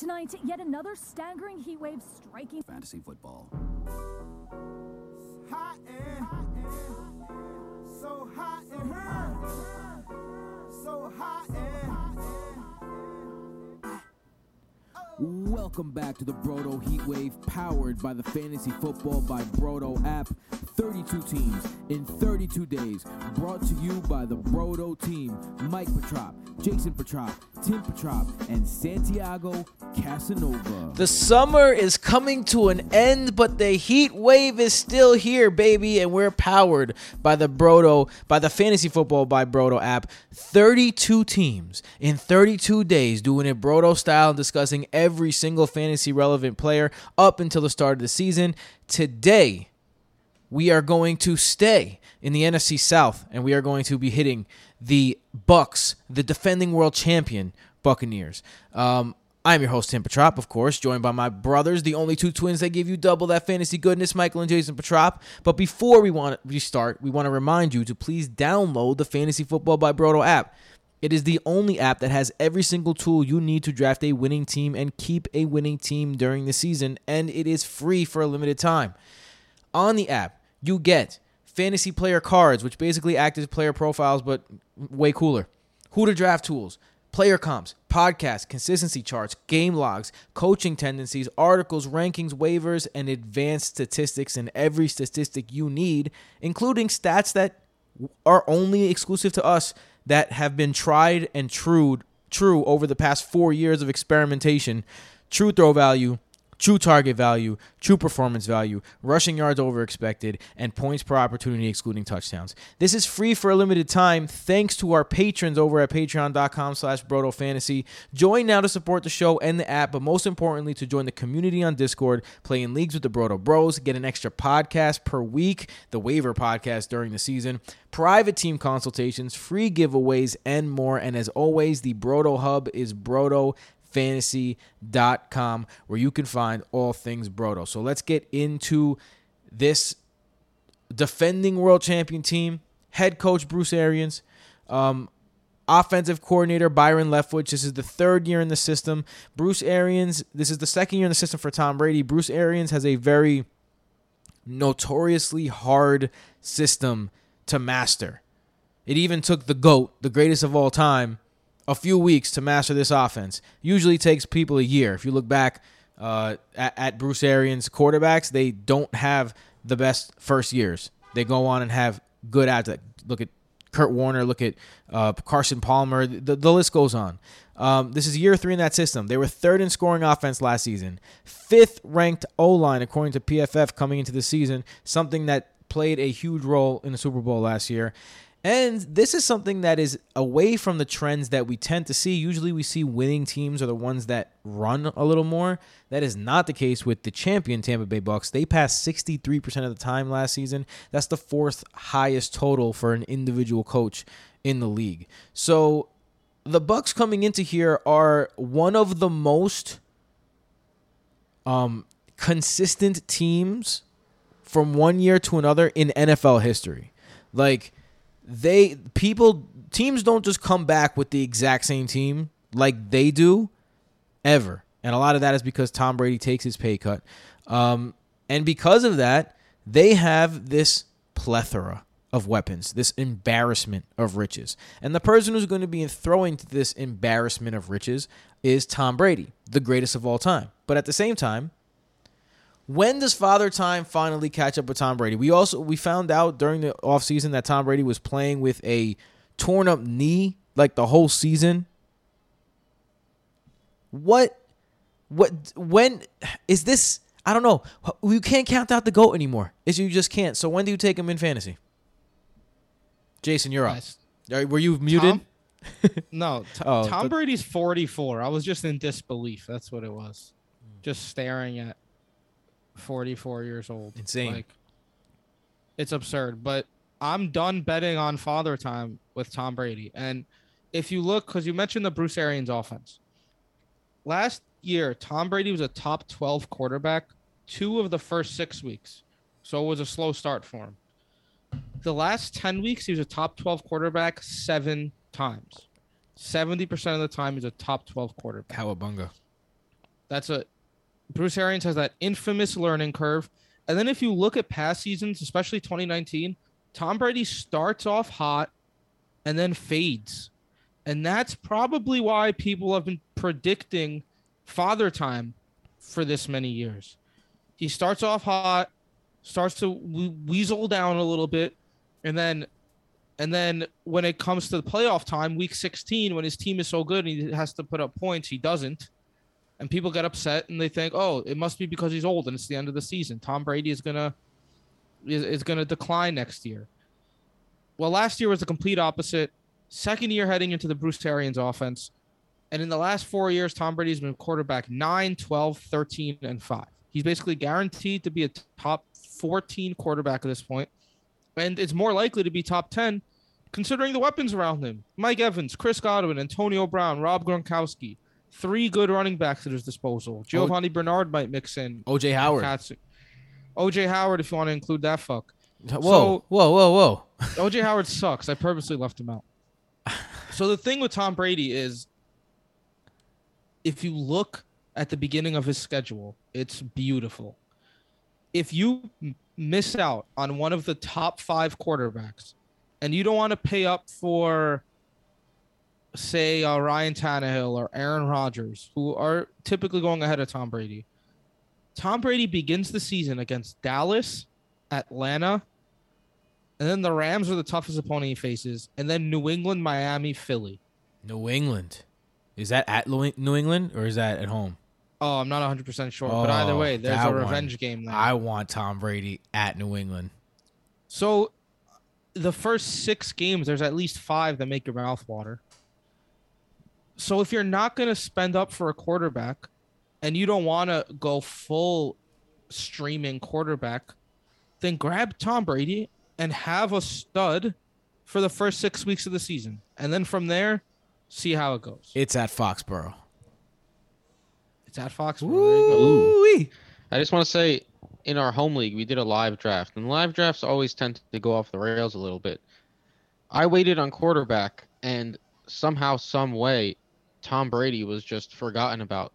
Tonight, yet another staggering heat wave striking fantasy football. Hot and so hot and so hot and Welcome back to the Brodo Heatwave, powered by the Fantasy Football by Brodo app. 32 teams in 32 days, brought to you by the Brodo team. Mike Petrop, Jason Petrop, Tim Petrop, and Santiago Casanova. The summer is coming to an end, but the heat wave is still here, baby, and we're powered by the Brodo, by the Fantasy Football by Brodo app. 32 teams in 32 days doing it Brodo style and discussing every single fantasy relevant player up until the start of the season. Today, we are going to stay in the NFC South and we are going to be hitting the Bucks, the defending world champion Buccaneers. Um, I'm your host Tim Petrop, of course, joined by my brothers, the only two twins that give you double that fantasy goodness, Michael and Jason Petrop. But before we want we start, we want to remind you to please download the Fantasy Football by Brodo app. It is the only app that has every single tool you need to draft a winning team and keep a winning team during the season, and it is free for a limited time. On the app, you get fantasy player cards, which basically act as player profiles, but way cooler. Who to draft tools, player comps, podcasts, consistency charts, game logs, coaching tendencies, articles, rankings, waivers, and advanced statistics and every statistic you need, including stats that are only exclusive to us that have been tried and true true over the past 4 years of experimentation. True throw value, true target value, true performance value, rushing yards over expected, and points per opportunity excluding touchdowns. This is free for a limited time thanks to our patrons over at patreon.com slash brotofantasy. Join now to support the show and the app, but most importantly to join the community on Discord, play in leagues with the Brodo Bros, get an extra podcast per week, the waiver podcast during the season, private team consultations, free giveaways, and more. And as always, the Brodo Hub is Brodo fantasy.com where you can find all things Brodo. So let's get into this defending world champion team. Head coach Bruce Arians, um, offensive coordinator Byron Leftwich. This is the third year in the system. Bruce Arians, this is the second year in the system for Tom Brady. Bruce Arians has a very notoriously hard system to master. It even took the GOAT, the greatest of all time, a few weeks to master this offense. Usually takes people a year. If you look back uh, at, at Bruce Arians' quarterbacks, they don't have the best first years. They go on and have good ads. Look at Kurt Warner. Look at uh, Carson Palmer. The, the list goes on. Um, this is year three in that system. They were third in scoring offense last season, fifth ranked O line according to PFF coming into the season, something that played a huge role in the Super Bowl last year. And this is something that is away from the trends that we tend to see. Usually we see winning teams are the ones that run a little more. That is not the case with the champion Tampa Bay Bucks. They passed 63% of the time last season. That's the fourth highest total for an individual coach in the league. So the Bucks coming into here are one of the most um, consistent teams from one year to another in NFL history. Like they people teams don't just come back with the exact same team like they do ever. And a lot of that is because Tom Brady takes his pay cut. Um, and because of that, they have this plethora of weapons, this embarrassment of riches. And the person who's going to be throwing to this embarrassment of riches is Tom Brady, the greatest of all time. But at the same time, when does Father Time finally catch up with Tom Brady? We also we found out during the offseason that Tom Brady was playing with a torn up knee like the whole season. What what when is this I don't know. You can't count out the goat anymore. Is you just can't. So when do you take him in fantasy? Jason, you're nice. up. Were you muted? Tom? no, t- oh, Tom Brady's 44. I was just in disbelief. That's what it was. Just staring at 44 years old. Insane. Like, it's absurd. But I'm done betting on father time with Tom Brady. And if you look, because you mentioned the Bruce Arians offense, last year, Tom Brady was a top 12 quarterback two of the first six weeks. So it was a slow start for him. The last 10 weeks, he was a top 12 quarterback seven times. 70% of the time, he's a top 12 quarterback. Cowabunga. That's a Bruce Arians has that infamous learning curve. And then if you look at past seasons, especially 2019, Tom Brady starts off hot and then fades. And that's probably why people have been predicting father time for this many years. He starts off hot, starts to weasel down a little bit, and then and then when it comes to the playoff time, week 16, when his team is so good and he has to put up points, he doesn't. And people get upset and they think, oh, it must be because he's old and it's the end of the season. Tom Brady is gonna is, is gonna decline next year. Well, last year was the complete opposite. Second year heading into the Bruce Arians offense. And in the last four years, Tom Brady's been quarterback 9, 12, 13, and 5. He's basically guaranteed to be a top 14 quarterback at this point, And it's more likely to be top 10 considering the weapons around him. Mike Evans, Chris Godwin, Antonio Brown, Rob Gronkowski. Three good running backs at his disposal. Oh, Giovani Bernard might mix in. OJ Howard. OJ Howard, if you want to include that fuck. Whoa, So- whoa, whoa, whoa. OJ Howard sucks. I purposely left him out. So the thing with Tom Brady is if you look at the beginning of his schedule, it's beautiful. If you miss out on one of the top 5 quarterbacks and you don't want to pay up for say uh, Ryan Tannehill or Aaron Rodgers who are typically going ahead of Tom Brady. Tom Brady begins the season against Dallas, Atlanta, and then the Rams are the toughest opponent he faces, and then New England, Miami, Philly. New England. Is that at New England or is that at home? Oh, I'm not 100% sure, but either Oh, way, there's a one. revenge game there. I want Tom Brady at New England. So, the first six games, there's at least five that make your mouth water. So, if you're not going to spend up for a quarterback and you don't want to go full streaming quarterback, then grab Tom Brady and have a stud for the first six weeks of the season. And then from there, see how it goes. It's at Foxborough. It's at Foxborough. There you go. Woo-wee. I just want to say, in our home league, we did a live draft, and live drafts always tend to go off the rails a little bit. I waited on quarterback, and somehow, some way, Tom Brady was just forgotten about,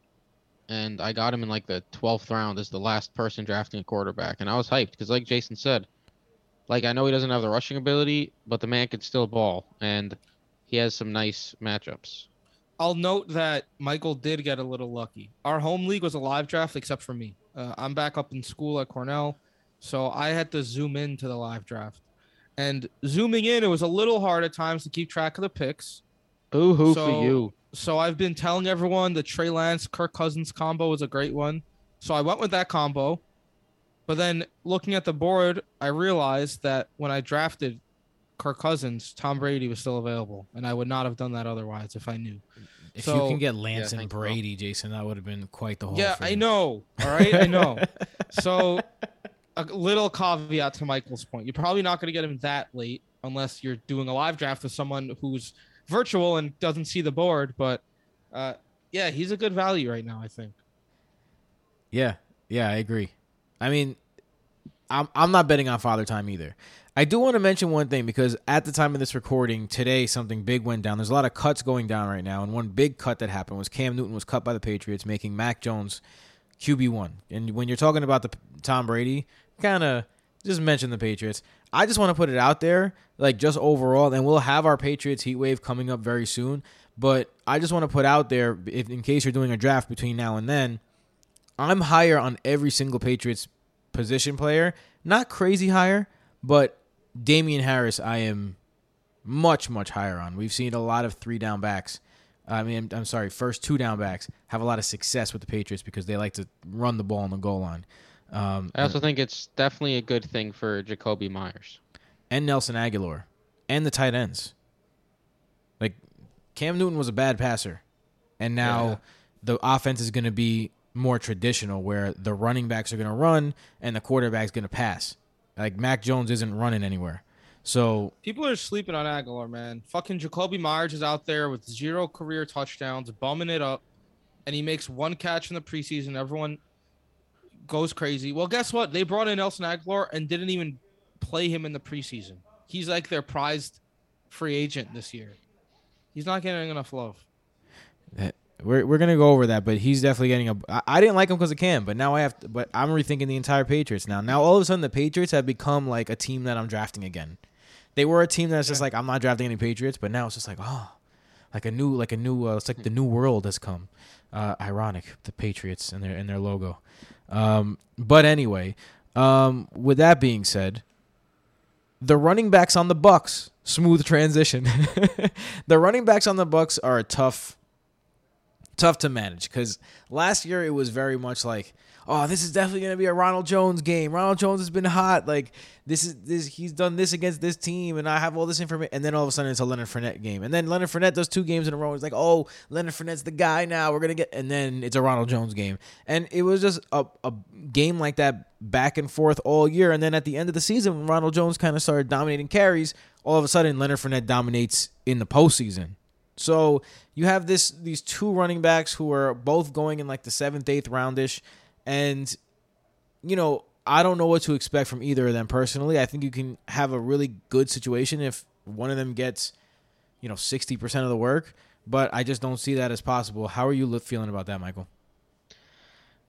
and I got him in like the twelfth round as the last person drafting a quarterback, and I was hyped because, like Jason said, like I know he doesn't have the rushing ability, but the man can still ball, and he has some nice matchups. I'll note that Michael did get a little lucky. Our home league was a live draft, except for me. Uh, I'm back up in school at Cornell, so I had to zoom in to the live draft. And zooming in, it was a little hard at times to keep track of the picks. Boo hoo So- for you. So I've been telling everyone the Trey Lance Kirk Cousins combo is a great one. So I went with that combo. But then looking at the board, I realized that when I drafted Kirk Cousins, Tom Brady was still available, and I would not have done that otherwise if I knew. If So- you can get Lance and thanks, bro. Brady, Jason, that would have been quite the whole. Yeah, for I know. All right, I know. so, a little caveat to Michael's point: you're probably not going to get him that late unless you're doing a live draft with someone who's virtual and doesn't see the board. But, uh, yeah, he's a good value right now. I think. Yeah, yeah, I agree. I mean, I'm I'm not betting on Father Time either. I do want to mention one thing because at the time of this recording today, something big went down. There's a lot of cuts going down right now, and one big cut that happened was Cam Newton was cut by the Patriots, making Mac Jones QB one. And when you're talking about the Tom Brady, kind of just mention the Patriots. I just want to put it out there, like just overall, and we'll have our Patriots heat wave coming up very soon. But I just want to put out there, if, in case you're doing a draft between now and then, I'm higher on every single Patriots position player. Not crazy higher, but Damien Harris, I am much, much higher on. We've seen a lot of three down backs. I mean, I'm sorry, first two down backs have a lot of success with the Patriots because they like to run the ball on the goal line. Um, I also think it's definitely a good thing for Jakobi Meyers. and Nelson Agholor and the tight ends. Like Cam Newton was a bad passer, and now Yeah. the offense is going to be more traditional, where the running backs are going to run and the quarterback's going to pass. Like Mac Jones isn't running anywhere, so People are sleeping on Agholor, man. Fucking Jakobi Meyers is out there with zero career touchdowns, bumming it up, and he makes one catch in the preseason. Everyone goes crazy. Well, guess what? They brought in Nelson Agholor and didn't even play him in the preseason. He's like their prized free agent this year. He's not getting enough love. we're we're gonna go over that, but he's definitely getting a. I, I didn't like him because of Cam, but now I have. To, but I'm rethinking the entire Patriots now. Now all of a sudden the Patriots have become like a team that I'm drafting again. They were a team that's just like I'm not drafting any Patriots, but now it's just like oh, like a new like a new. Uh, it's like the new world has come. Uh, ironic, the Patriots and their and their logo. Um, but anyway, um, with that being said, the running backs on the Bucks smooth transition. the running backs on the Bucks are tough tough to manage cuz last year it was very much like oh this is definitely to be a Ronald Jones game. Ronald Jones has been hot like this is this he's done this against this team and I have all this information and then all of a sudden it's a Leonard Fournette game. And then Leonard Fournette does two games in a row. It's like, "Oh, Leonard Fournette's the guy now. We're to get" and then it's a Ronald Jones game. And it was just a a game like that back and forth all year and then at the end of the season when Ronald Jones kind of started dominating carries, all of a sudden Leonard Fournette dominates in the postseason. So you have this these two running backs who are both going in like the seventh, eighth roundish, and you know I don't know what to expect from either of them personally. I think you can have a really good situation if one of them gets you know sixty percent of the work, but I just don't see that as possible. How are you feeling about that, Michael?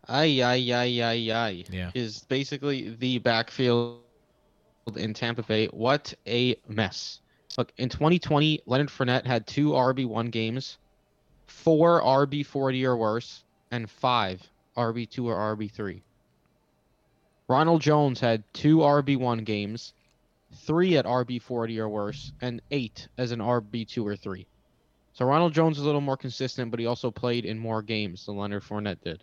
Ay, ay, ay, ay, ay. Yeah. Is basically the backfield in Tampa Bay. What a mess. Look, in 2020, Leonard Fournette had two RB1 games, four RB40 or worse, and five RB2 or RB3. Ronald Jones had two RB1 games, three at RB40 or worse, and eight as an RB2 or three. So Ronald Jones is a little more consistent, but he also played in more games than Leonard Fournette did.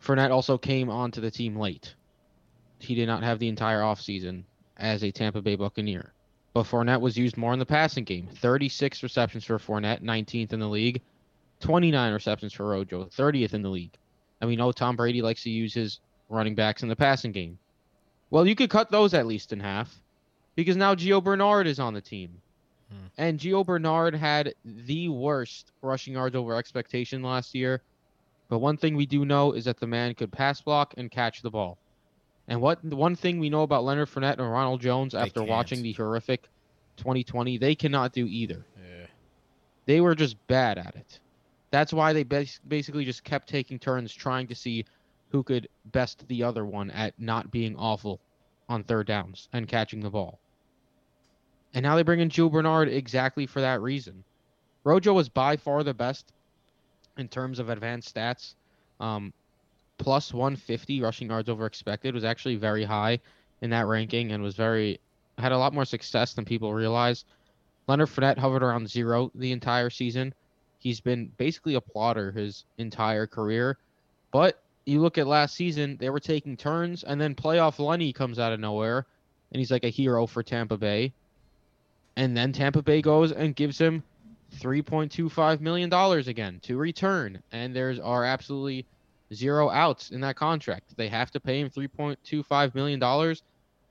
Fournette also came onto the team late. He did not have the entire offseason as a Tampa Bay Buccaneer. But Fournette was used more in the passing game. 36 receptions for Fournette, 19th in the league. 29 receptions for Rojo, 30th in the league. And we know Tom Brady likes to use his running backs in the passing game. Well, you could cut those at least in half because now Gio Bernard is on the team. Hmm. And Gio Bernard had the worst rushing yards over expectation last year. But one thing we do know is that the man could pass block and catch the ball. And what one thing we know about Leonard Fournette and Ronald Jones after watching the horrific 2020, they cannot do either. Yeah. They were just bad at it. That's why they bas- basically just kept taking turns trying to see who could best the other one at not being awful on third downs and catching the ball. And now they bring in Gio Bernard exactly for that reason. Rojo was by far the best in terms of advanced stats. Um, plus 150 rushing yards over expected was actually very high in that ranking and was very had a lot more success than people realize. Leonard Fournette hovered around zero the entire season. He's been basically a plotter his entire career. But you look at last season, they were taking turns, and then playoff Lenny comes out of nowhere, and he's like a hero for Tampa Bay. And then Tampa Bay goes and gives him $3.25 million again to return. And there's are absolutely zero outs in that contract. They have to pay him $3.25 million,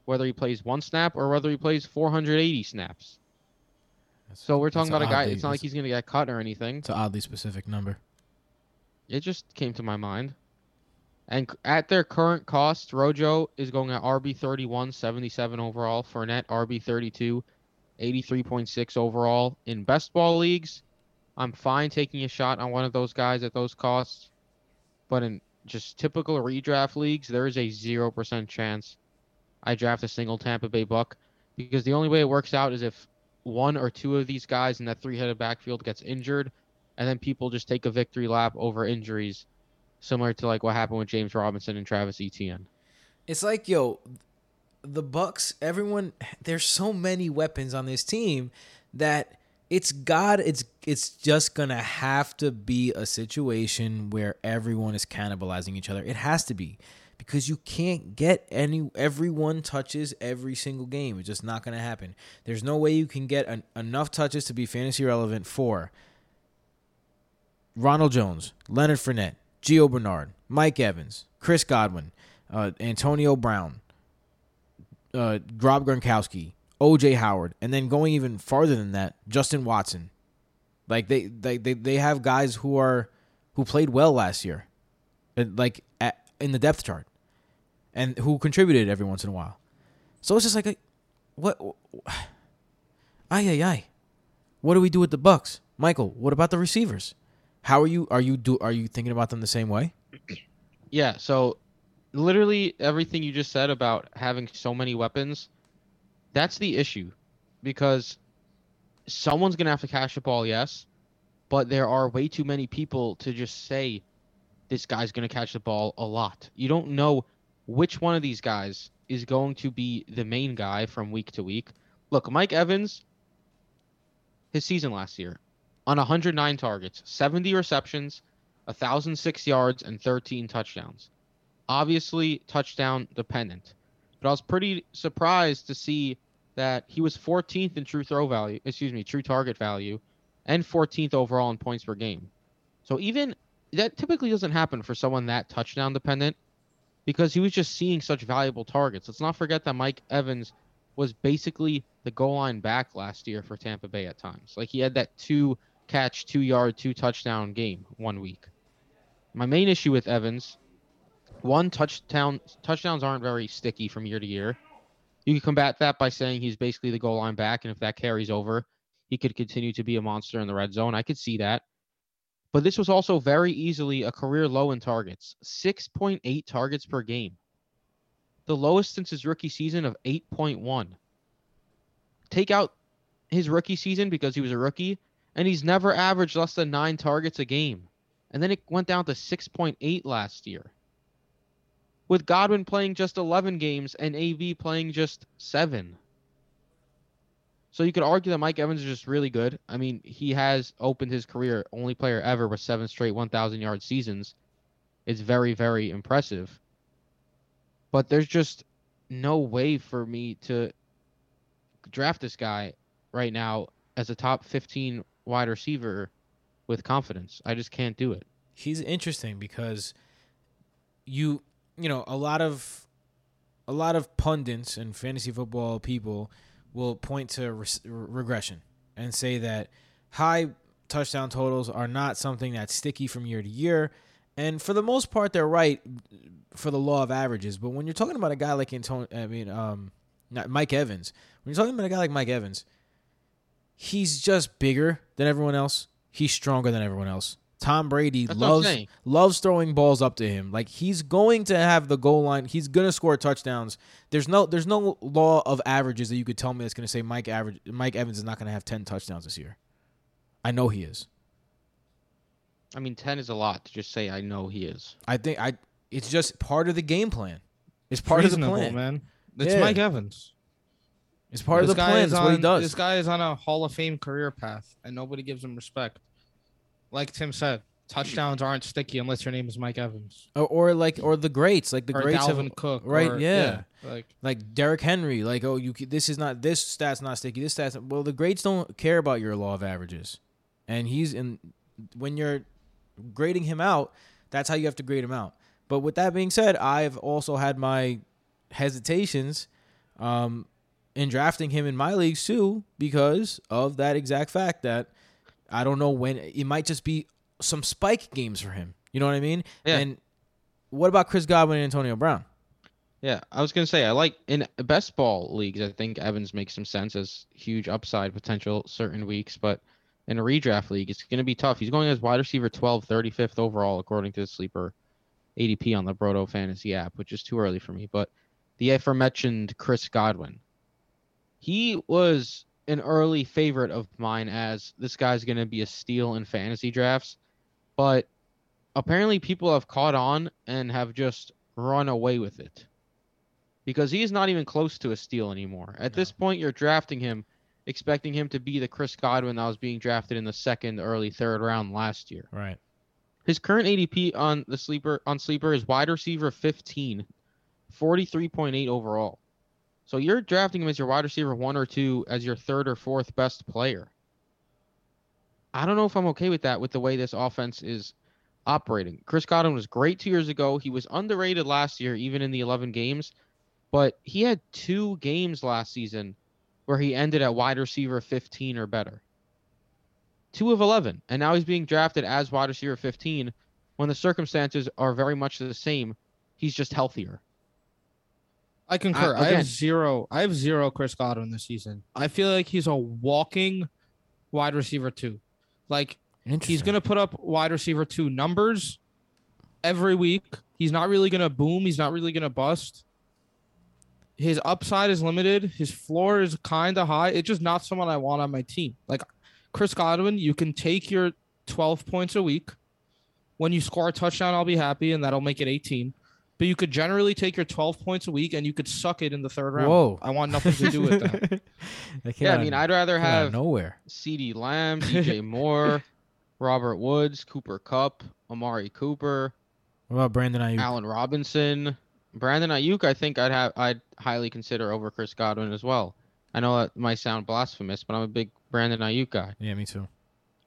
whether he plays one snap or whether he plays 480 snaps. So we're talking about a guy. oddly- It's not like he's going to get cut or anything. It's an oddly specific number. It just came to my mind. And at their current cost, Rojo is going at RB 31, 77 overall. Fournette, RB 32, 83.6 overall. In best ball leagues, I'm fine taking a shot on one of those guys at those costs. But in just typical redraft leagues, there is a 0% chance I draft a single Tampa Bay Buck because the only way it works out is if one or two of these guys in that three headed backfield gets injured and then people just take a victory lap over injuries, similar to like what happened with James Robinson and Travis Etienne. It's like, yo, the Bucks, everyone there's so many weapons on this team that it's God, it's it's just gonna have to be a situation where everyone is cannibalizing each other. It has to be. Because you can't get any everyone touches every single game. It's just not gonna happen. There's no way you can get an, enough touches to be fantasy relevant for Ronald Jones, Leonard Fournette, Gio Bernard, Mike Evans, Chris Godwin, uh, Antonio Brown, uh, Rob Gronkowski, OJ Howard, and then going even farther than that, Justin Watson. Like they, they, they, they have guys who are who played well last year, like at, in the depth chart, and who contributed every once in a while. So it's just like, what? Ay ay ay. What do we do with the Bucks, Michael? What about the receivers? How are you? Are you do? Are you thinking about them the same way? Yeah, so literally everything you just said about having so many weapons, that's the issue. Because someone's to have to catch the ball, yes, but there are way too many people to just say this guy's to catch the ball a lot. You don't know which one of these guys is going to be the main guy from week to week. Look, Mike Evans, his season last year, on 109 targets, 70 receptions, 1,006 yards, and 13 touchdowns. Obviously, touchdown dependent. But I was pretty surprised to see that he was 14th in true throw value, excuse me, true target value, and 14th overall in points per game. So even that typically doesn't happen for someone that touchdown dependent because he was just seeing such valuable targets. Let's not forget that Mike Evans was basically the goal line back last year for Tampa Bay at times. Like he had that two catch, two yard, two touchdown game one week. My main issue with Evans, one touchdown touchdowns aren't very sticky from year to year. You can combat that by saying he's basically the goal line back, and if that carries over, he could continue to be a monster in the red zone. I could see that. But this was also very easily a career low in targets 6.8 targets per game. The lowest since his rookie season of 8.1. Take out his rookie season because he was a rookie, and he's never averaged less than nine targets a game. And then it went down to 6.8 last year. With Godwin playing just 11 games and AB playing just seven. So you could argue that Mike Evans is just really good. I mean, he has opened his career only player ever with seven straight 1,000 yard seasons. It's very, very impressive. But there's just no way for me to draft this guy right now as a top 15 wide receiver with confidence. I just can't do it. He's interesting because you you know a lot of a lot of pundits and fantasy football people will point to re- regression and say that high touchdown totals are not something that's sticky from year to year. And for the most part, they're right for the law of averages. But when you're talking about a guy like Antonio, I mean, um, not Mike Evans. When you're talking about a guy like Mike Evans, he's just bigger than everyone else. He's stronger than everyone else. Tom Brady That's loves loves throwing balls up to him. Like he's going to have the goal line. He's gonna score touchdowns. There's no there's no law of averages that you could tell me that's gonna say Mike average Mike Evans is not gonna have ten touchdowns this year. I know he is. I mean, 10 is a lot to just say I know he is. I think I it's just part of the game plan. It's part of the plan. man. It's Yeah. Mike Evans. It's part This of the plan. is It's what he does. This guy is on a Hall of Fame career path, and nobody gives him respect. Like Tim said, touchdowns aren't sticky unless your name is Mike Evans or, or like or the greats, like the or greats Dalvin have Cook, right, or- yeah. Like like Derrick Henry, like oh you this is not this stat's not sticky. This stat's well the greats don't care about your law of averages, and he's in when you're grading him out, that's how you have to grade him out. But with that being said, I've also had my hesitations um, in drafting him in my leagues too because of that exact fact that I don't know when it might just be some spike games for him. You know what I mean? Yeah. And what about Chris Godwin and Antonio Brown? Yeah, I was gonna say I like in best ball leagues. I think Evans makes some sense as huge upside potential certain weeks, but in a redraft league, it's gonna be tough. He's going as wide receiver 12, 35th overall according to the sleeper ADP on the Broto Fantasy app, which is too early for me. But the aforementioned Chris Godwin, he was an early favorite of mine as this guy's gonna be a steal in fantasy drafts, but apparently people have caught on and have just run away with it because he's not even close to a steal anymore. At this point, you're drafting him, expecting him to be the Chris Godwin that was being drafted in the second, early third round last year. Right. His current ADP on the sleeper on sleeper is wide receiver 15, 43.8 overall. So you're drafting him as your wide receiver one or two as your third or fourth best player. I don't know if I'm okay with that with the way this offense is operating. Chris Godwin was great two years ago. He was underrated last year, even in the 11 games, but he had two games last season where he ended at wide receiver 15 or better. Two of 11, and now he's being drafted as wide receiver 15 when the circumstances are very much the same. He's just healthier. I concur. I, again- have zero. I have zero Chris Godwin this season. I feel like he's a walking wide receiver too. Like. He's going to put up wide receiver two numbers every week. He's not really going to boom. He's not really going to bust. His upside is limited. His floor is kind of high. It's just not someone I want on my team. Like Chris Godwin, you can take your 12 points a week. When you score a touchdown, I'll be happy, and that'll make it 18. But you could generally take your 12 points a week and you could suck it in the third round. Whoa. I want nothing to do with that. That Yeah, I mean, I'd rather came out of have nowhere. CeeDee Lamb, DJ Moore, Robert Woods, Cooper Kupp, Amari Cooper, What about Brandon Aiyuk? Allen Robinson, Brandon Aiyuk. I think I'd have I'd highly consider over Chris Godwin as well. I know that might sound blasphemous, but I'm a big Brandon Aiyuk guy. Yeah, me too.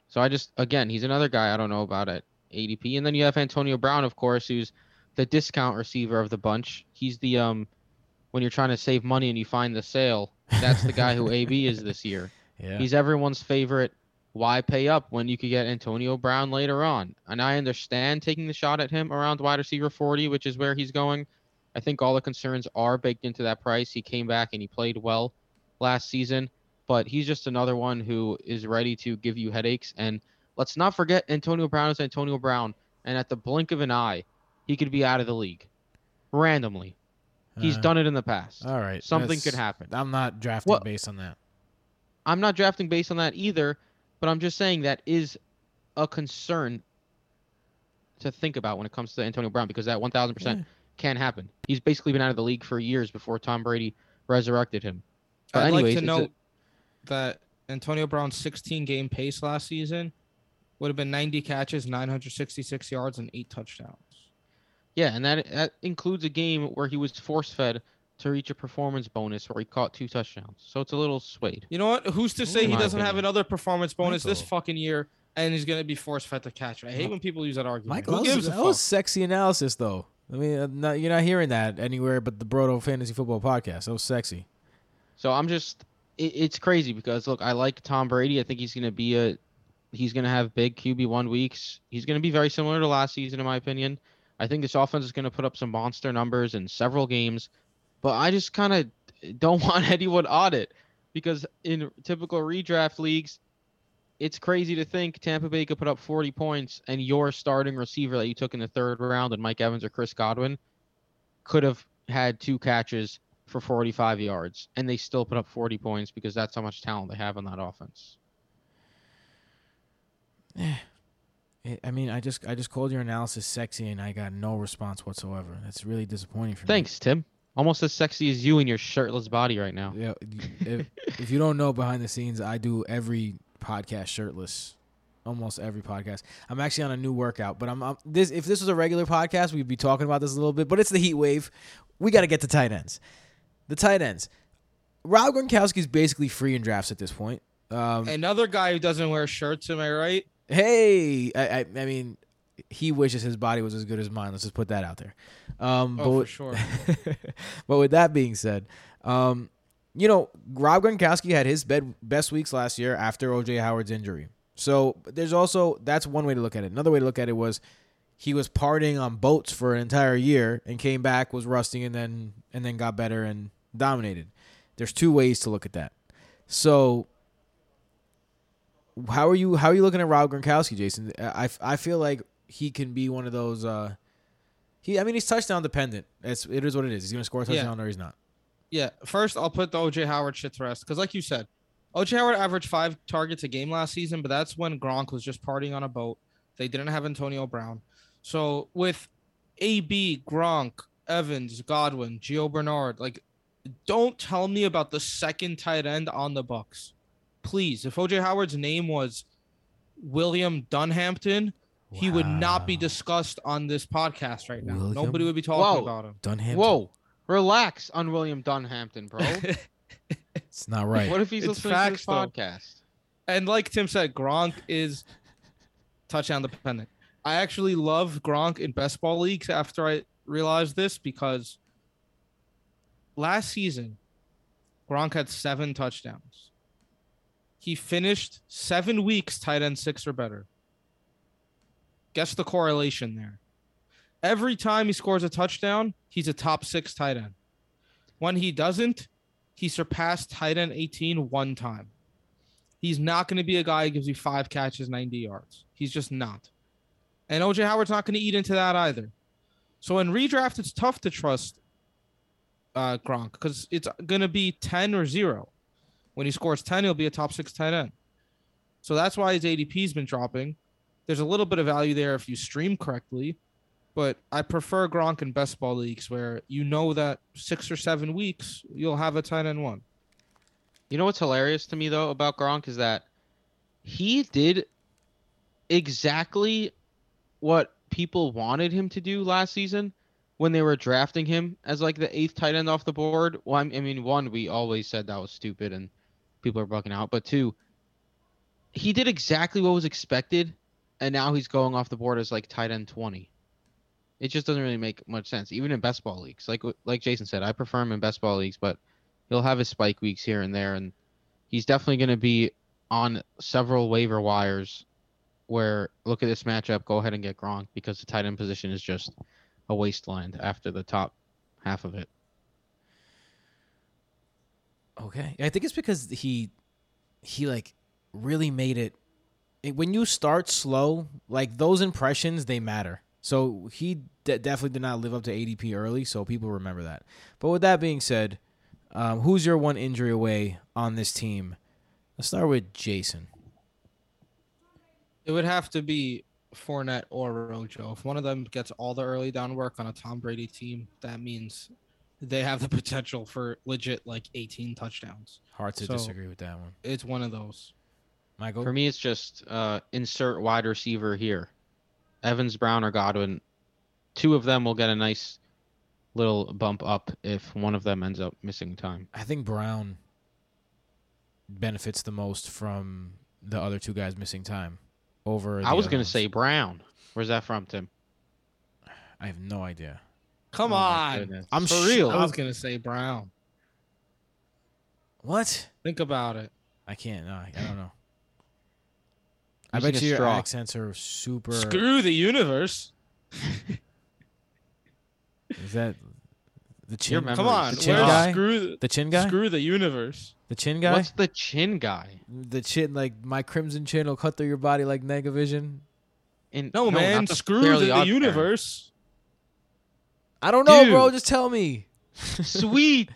So I just again, he's another guy I don't know about at ADP. And then you have Antonio Brown, of course, who's the discount receiver of the bunch. He's the um when you're trying to save money and you find the sale, that's the guy who AB is this year. Yeah. He's everyone's favorite. Why pay up when you could get Antonio Brown later on? And I understand taking the shot at him around wide receiver 40, which is where he's going. I think all the concerns are baked into that price. He came back and he played well last season, but he's just another one who is ready to give you headaches. And let's not forget Antonio Brown is Antonio Brown. And at the blink of an eye, he could be out of the league randomly. He's Uh, done it in the past. All right. Something that's- could happen. I'm not drafting What- based on that. I'm not drafting based on that either, but I'm just saying that is a concern to think about when it comes to Antonio Brown because that 1000% Yeah. can happen. He's basically been out of the league for years before Tom Brady resurrected him. But I'd anyways, like to it's a- note that Antonio Brown's 16 game pace last season would have been 90 catches, 966 yards, and eight touchdowns. Yeah, and that that includes a game where he was force fed to reach a performance bonus where he caught two touchdowns. So it's a little swayed. You know what? Who's to say In he doesn't have another performance bonus this fucking year and he's going to be force fed to catch? I hate when people use that argument. Michael, Who that was, gives a that was sexy analysis, though. I mean, uh, not, you're not hearing that anywhere but the Brodo Fantasy Football Podcast. That was sexy. So I'm just it, it's crazy because look, I like Tom Brady. I think he's going to be a he's going to have big QB1 weeks. He's going to be very similar to last season in my opinion. I think this offense is going to put up some monster numbers in several games, but I just kind of don't want anyone on it because in typical redraft leagues, it's crazy to think Tampa Bay could put up 40 points and your starting receiver that you took in the third round and Mike Evans or Chris Godwin could have had two catches for 45 yards and they still put up 40 points because that's how much talent they have on that offense. Eh. I- I mean, I just I just called your analysis sexy, and I got no response whatsoever. That's really disappointing for me. Thanks, Tim. Almost as sexy as you in your shirtless body right now. Yeah, if, if you don't know behind the scenes, I do every podcast shirtless. Almost every podcast. I'm actually on a new workout, but I'm, I'm this. If this was a regular podcast, we'd be talking about this a little bit. But it's the heat wave. We got to get to tight ends. The tight ends. Rob Gronkowski's basically free in drafts at this point. Um, Another guy who doesn't wear shirts, am I right? Hey, I, I, I mean, he wishes his body was as good as mine. Let's just put that out there. Um, Oh, but for with- sure. but with that being said, um, you know, Rob Gronkowski had his bed, best weeks last year after OJ Howard's injury. So there's also that's one way to look at it. Another way to look at it was he was partying on boats for an entire year and came back was rusting and then and then got better and dominated. There's two ways to look at that. So how are you how are you looking at Rob Gronkowski, Jason? I, I feel like he can be one of those uh he I mean he's touchdown dependent. It's it is what it is. He's gonna score a Yeah. touchdown or he's not. Yeah, first I'll put the OJ Howard shit to rest because, like you said, OJ Howard averaged five targets a game last season, but that's when Gronk was just partying on a boat. They didn't have Antonio Brown, so with AB, Gronk, Evans, Godwin, Gio Bernard, like, don't tell me about the second tight end on the Bucks, please. If OJ Howard's name was William Dunhampton, he would not be discussed on this podcast right now. William? Nobody would be talking Whoa. about him. Dunhampton. Whoa, relax on William Dunhampton, bro. It's not right. What if he's It's listening to facts, this though. podcast? And like Tim said, Gronk is touchdown dependent. I actually love Gronk in best ball leagues after I realized this because last season, Gronk had seven touchdowns. He finished seven weeks tight end six or better. Guess the correlation there. Every time he scores a touchdown, he's a top six tight end. When he doesn't, he surpassed tight end 18 one time. He's not going to be a guy who gives you five catches, 90 yards. He's just not. And OJ Howard's not going to eat into that either. So in redraft, it's tough to trust uh, Gronk because it's going to be 10 or 0. When he scores 10, he'll be a top six tight end. So that's why his ADP's been dropping. There's a little bit of value there if you stream correctly, but I prefer Gronk in best ball leagues where you know that six or seven weeks you'll have a tight end one. You know what's hilarious to me though about Gronk is that he did exactly what people wanted him to do last season when they were drafting him as like the eighth tight end off the board. Well, I mean, one, we always said that was stupid and people are bucking out, but two, he did exactly what was expected, and now he's going off the board as like tight end twenty. It just doesn't really make much sense, even in best ball leagues. Like like Jason said, I prefer him in best ball leagues, but he'll have his spike weeks here and there, and he's definitely going to be on several waiver wires. Where look at this matchup, go ahead and get Gronk because the tight end position is just a wasteland after the top half of it. Okay. I think it's because he he like really made it, it when you start slow, like those impressions they matter. So he de- definitely did not live up to ADP early, so people remember that. But with that being said, um, who's your one injury away on this team? Let's start with Jason. It would have to be Fournette or Rojo. If one of them gets all the early down work on a Tom Brady team, that means they have the potential for legit like 18 touchdowns. Hard to So- disagree with that one. It's one of those. Michael. For me, it's just uh, insert wide receiver here. Evans, Brown, or Godwin. Two of them will get a nice little bump up if one of them ends up missing time. I think Brown benefits the most from the other two guys missing time over. I was gonna say Brown. Where's that from, Tim? I have no idea. Come Oh on. I'm For real. I was gonna say Brown. What? Think about it. I can't. No, I I don't know. I Using bet you your straw. accents are super. Screw the universe. Is that the chin? memory- Come on. The chin Where's guy? screw The chin guy? Screw the universe. The chin guy? What's the chin guy? The chin, like my crimson chin will cut through your body like Negavision. In, No, not man. Screw the, the Parents. universe. I don't know, Dude. bro. Just tell me. Sweet.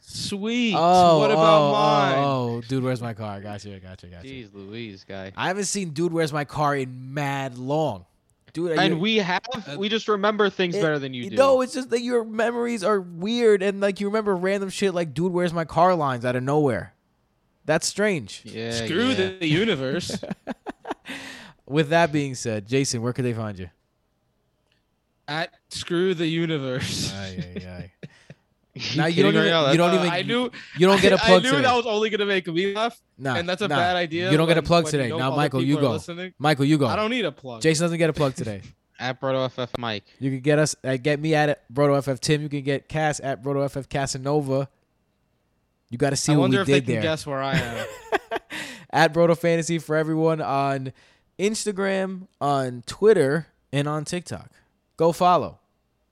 Sweet. Oh, what about oh, mine? Oh, oh, dude, where's my car? Got you, got you, got you. Jeez Louise, guy. I haven't seen Dude, Where's My Car in mad long. Dude, And you- we have, uh, we just remember things it- better than you do. No, it's just that your memories are weird and like you remember random shit like Dude, Where's My Car lines out of nowhere. That's strange. yeah, Screw yeah. the universe. With that being said, Jason, where could they find you? At screw the universe. Aye, aye, aye. You Now you don't even- right you don't Uh, even- I knew. You don't get a plug I knew today. that was only gonna make me laugh, Nah, and that's a nah. bad idea. You don't get a plug today. Now, Michael, you go. listening. Michael, you go. I don't need a plug. Jason doesn't get a plug today. At Broto FF Mike. You can get us uh, get me at it, Broto FF Tim. You can get Cass at Broto FF Casanova. You got to see I what we if they did can there. guess where I am. at Broto Fantasy for everyone on Instagram, on Twitter, and on TikTok. Go follow.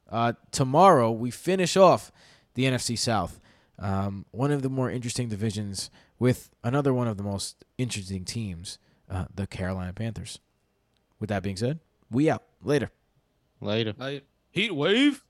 Uh, tomorrow we finish off the NFC South, um, one of the more interesting divisions with another one of the most interesting teams, uh, the Carolina Panthers. With that being said, we out later. Later. I, heat wave.